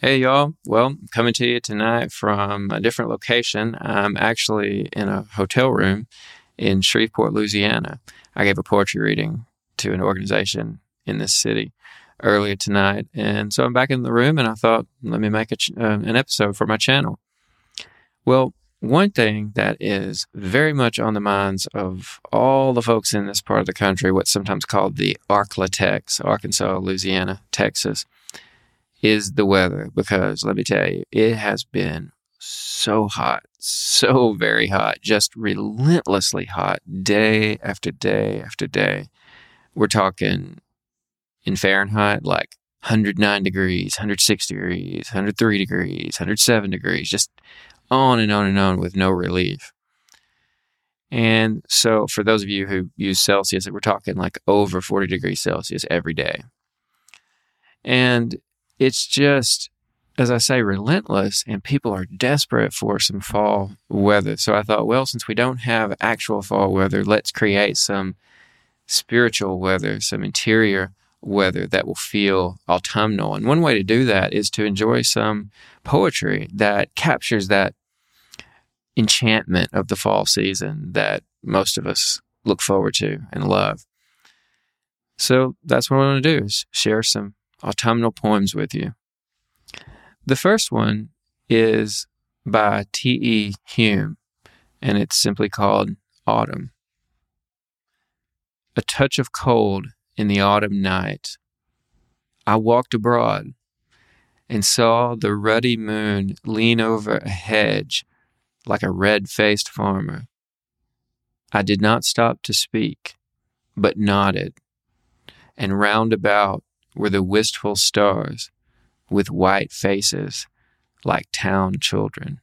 Hey, y'all. Well, coming to you tonight from a different location. I'm actually in a hotel room in Shreveport, Louisiana. I gave a poetry reading to an organization in this city earlier tonight. And so I'm back in the room and I thought, let me make ch- uh, an episode for my channel. Well, one thing that is very much on the minds of all the folks in this part of the country, what's sometimes called the Arklatex, Arkansas, Louisiana, Texas, is the weather because let me tell you, it has been so hot, so very hot, just relentlessly hot day after day after day. We're talking in Fahrenheit like 109 degrees, 106 degrees, 103 degrees, 107 degrees, just on and on and on with no relief. And so, for those of you who use Celsius, we're talking like over 40 degrees Celsius every day. And it's just, as I say, relentless, and people are desperate for some fall weather. So I thought, well, since we don't have actual fall weather, let's create some spiritual weather, some interior weather that will feel autumnal. And one way to do that is to enjoy some poetry that captures that enchantment of the fall season that most of us look forward to and love. So that's what I want to do is share some autumnal poems with you. The first one is by T.E. Hulme, and it's simply called Autumn. A touch of cold in the autumn night. I walked abroad and saw the ruddy moon lean over a hedge like a red faced farmer. I did not stop to speak, but nodded, and round about were the wistful stars with white faces like town children.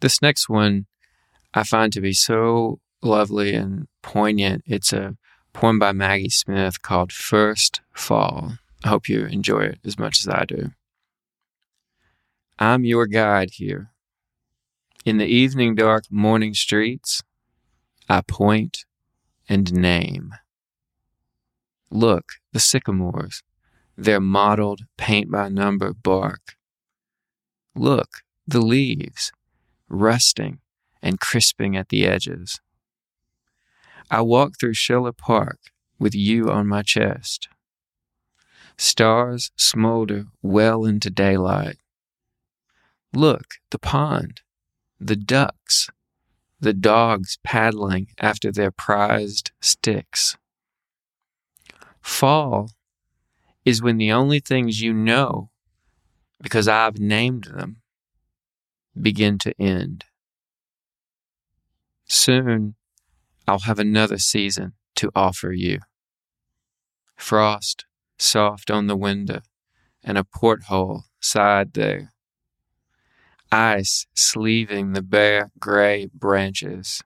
This next one I find to be so lovely and poignant. It's a poem by Maggie Smith called First Fall. I hope you enjoy it as much as I do. I'm your guide here, in the evening dark morning streets, I point and name. Look, the sycamores, their mottled paint by number bark. Look, the leaves, rusting and crisping at the edges. I walk through Schiller Park with you on my chest. Stars smolder well into daylight. Look, the pond the ducks, the dogs paddling after their prized sticks. Fall is when the only things you know, because I've named them, begin to end. Soon I'll have another season to offer you. Frost soft on the window and a porthole side there ice sleeving the bare gray branches.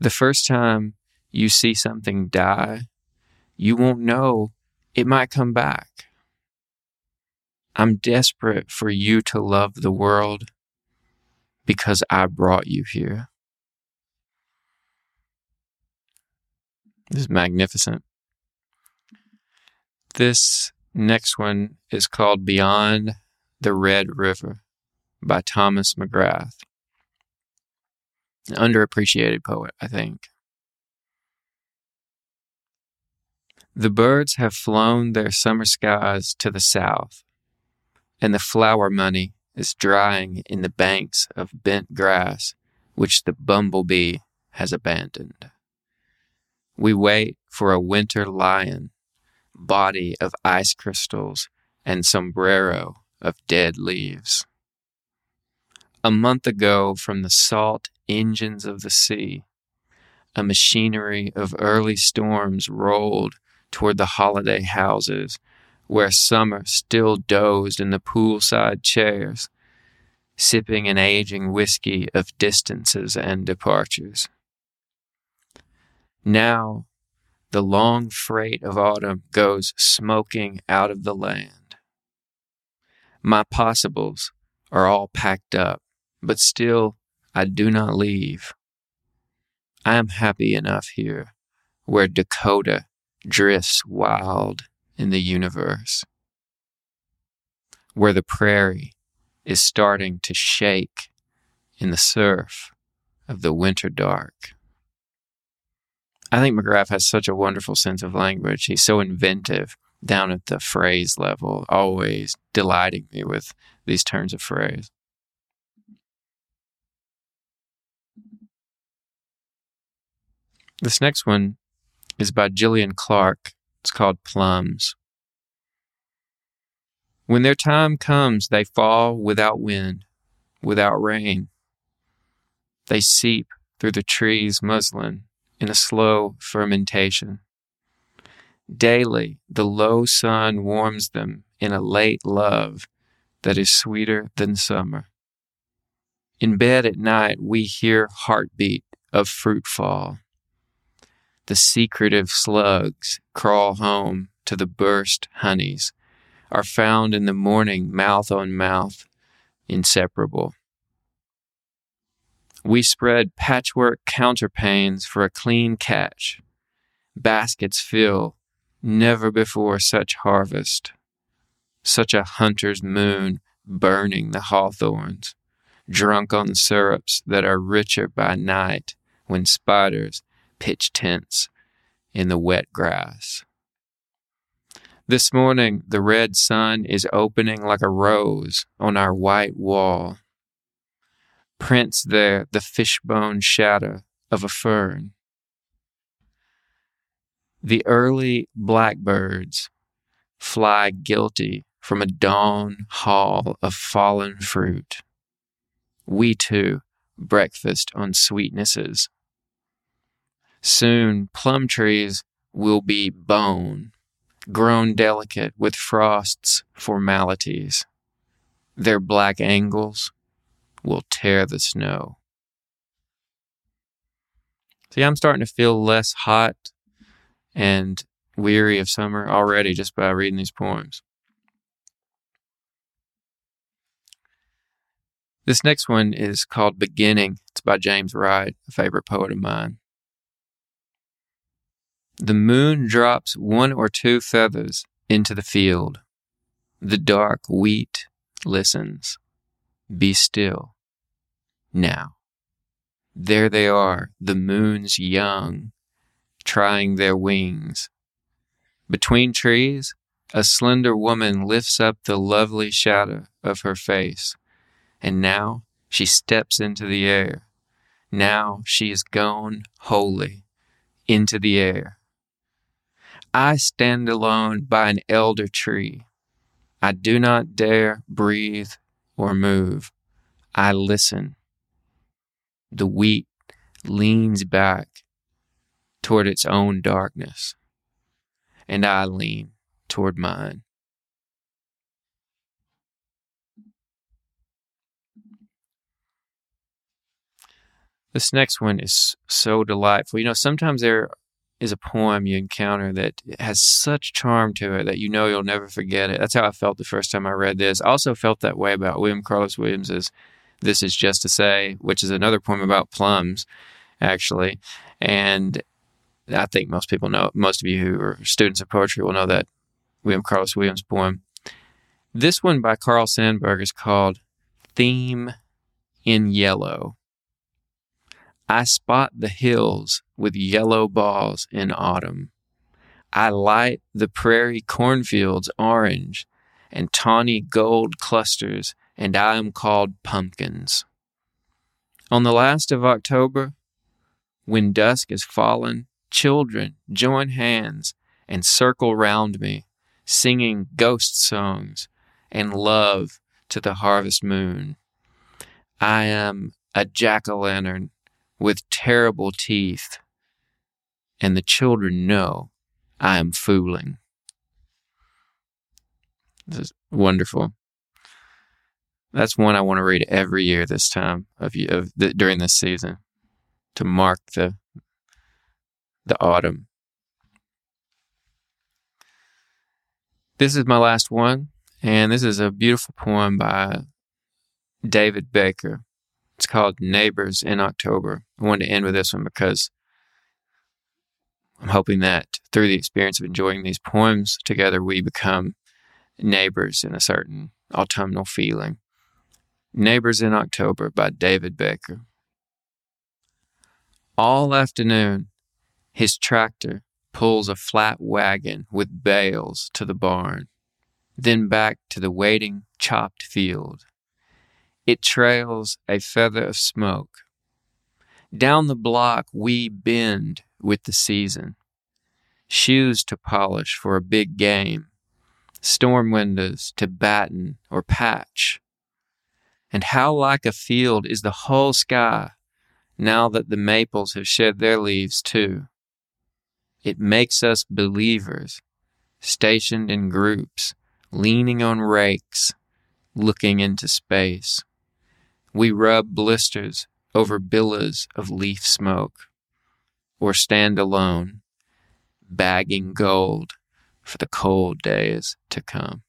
The first time you see something die, you won't know it might come back. I'm desperate for you to love the world because I brought you here. This is magnificent. This next one is called Beyond the Red River by Thomas McGrath. An underappreciated poet, I think. The birds have flown their summer skies to the south, and the flower money is drying in the banks of bent grass which the bumblebee has abandoned. We wait for a winter lion, body of ice crystals and sombrero of dead leaves a month ago from the salt engines of the sea. A machinery of early storms rolled toward the holiday houses where summer still dozed in the poolside chairs, sipping an aging whiskey of distances and departures. Now, the long freight of autumn goes smoking out of the land. My possibles are all packed up but still I do not leave. I am happy enough here where Dakota drifts wild in the universe, where the prairie is starting to shake in the surf of the winter dark. I think McGrath has such a wonderful sense of language. He's so inventive down at the phrase level, always delighting me with these turns of phrase. This next one is by Gillian Clarke. It's called Plums. When their time comes, they fall without wind, without rain. They seep through the tree's muslin in a slow fermentation. Daily, the low sun warms them in a late love that is sweeter than summer. In bed at night, we hear heartbeat of fruit fall. The secretive slugs crawl home to the burst honeys, are found in the morning mouth on mouth, inseparable. We spread patchwork counterpanes for a clean catch. Baskets fill, never before such harvest. Such a hunter's moon burning the hawthorns, drunk on syrups that are richer by night when spiders pitch tents in the wet grass. This morning, the red sun is opening like a rose on our white wall prints there the fishbone shadow of a fern. The early blackbirds fly guilty from a dawn haul of fallen fruit. We too breakfast on sweetnesses. Soon plum trees will be bone, grown delicate with frost's formalities. Their black angles will tear the snow. See, I'm starting to feel less hot and weary of summer already just by reading these poems. This next one is called Beginning. It's by James Wright, a favorite poet of mine. The moon drops one or two feathers into the field. The dark wheat listens. Be still. Now. There they are, the moon's young, trying their wings. Between trees, a slender woman lifts up the lovely shadow of her face, and now she steps into the air. Now she is gone wholly into the air. I stand alone by an elder tree. I do not dare breathe or move. I listen. The wheat leans back toward its own darkness, and I lean toward mine. This next one is so delightful. You know, sometimes there is a poem you encounter that has such charm to it that you know you'll never forget it. That's how I felt the first time I read this. I also felt that way about William Carlos Williams's This Is Just to Say, which is another poem about plums, actually. And I think most people know, most of you who are students of poetry will know that William Carlos Williams poem. This one by Carl Sandburg is called Theme in Yellow. I spot the hills with yellow balls in autumn. I light the prairie cornfields orange and tawny gold clusters, and I am called pumpkins. On the last of October, when dusk is fallen, children join hands and circle round me, singing ghost songs and love to the harvest moon. I am a jack o' lantern with terrible teeth, and the children know I am fooling. This is wonderful. That's one I want to read every year this time of, of the, during this season to mark the the autumn. This is my last one, and this is a beautiful poem by David Baker It's called Neighbors in October. I wanted to end with this one because I'm hoping that through the experience of enjoying these poems together, we become neighbors in a certain autumnal feeling. Neighbors in October by David Baker. All afternoon, his tractor pulls a flat wagon with bales to the barn, then back to the waiting, chopped field. It trails a feather of smoke. Down the block, we bend with the season. Shoes to polish for a big game, storm windows to batten or patch. And how like a field is the whole sky now that the maples have shed their leaves too. It makes us believers, stationed in groups, leaning on rakes, looking into space. We rub blisters over billows of leaf smoke, or stand alone, bagging gold for the cold days to come.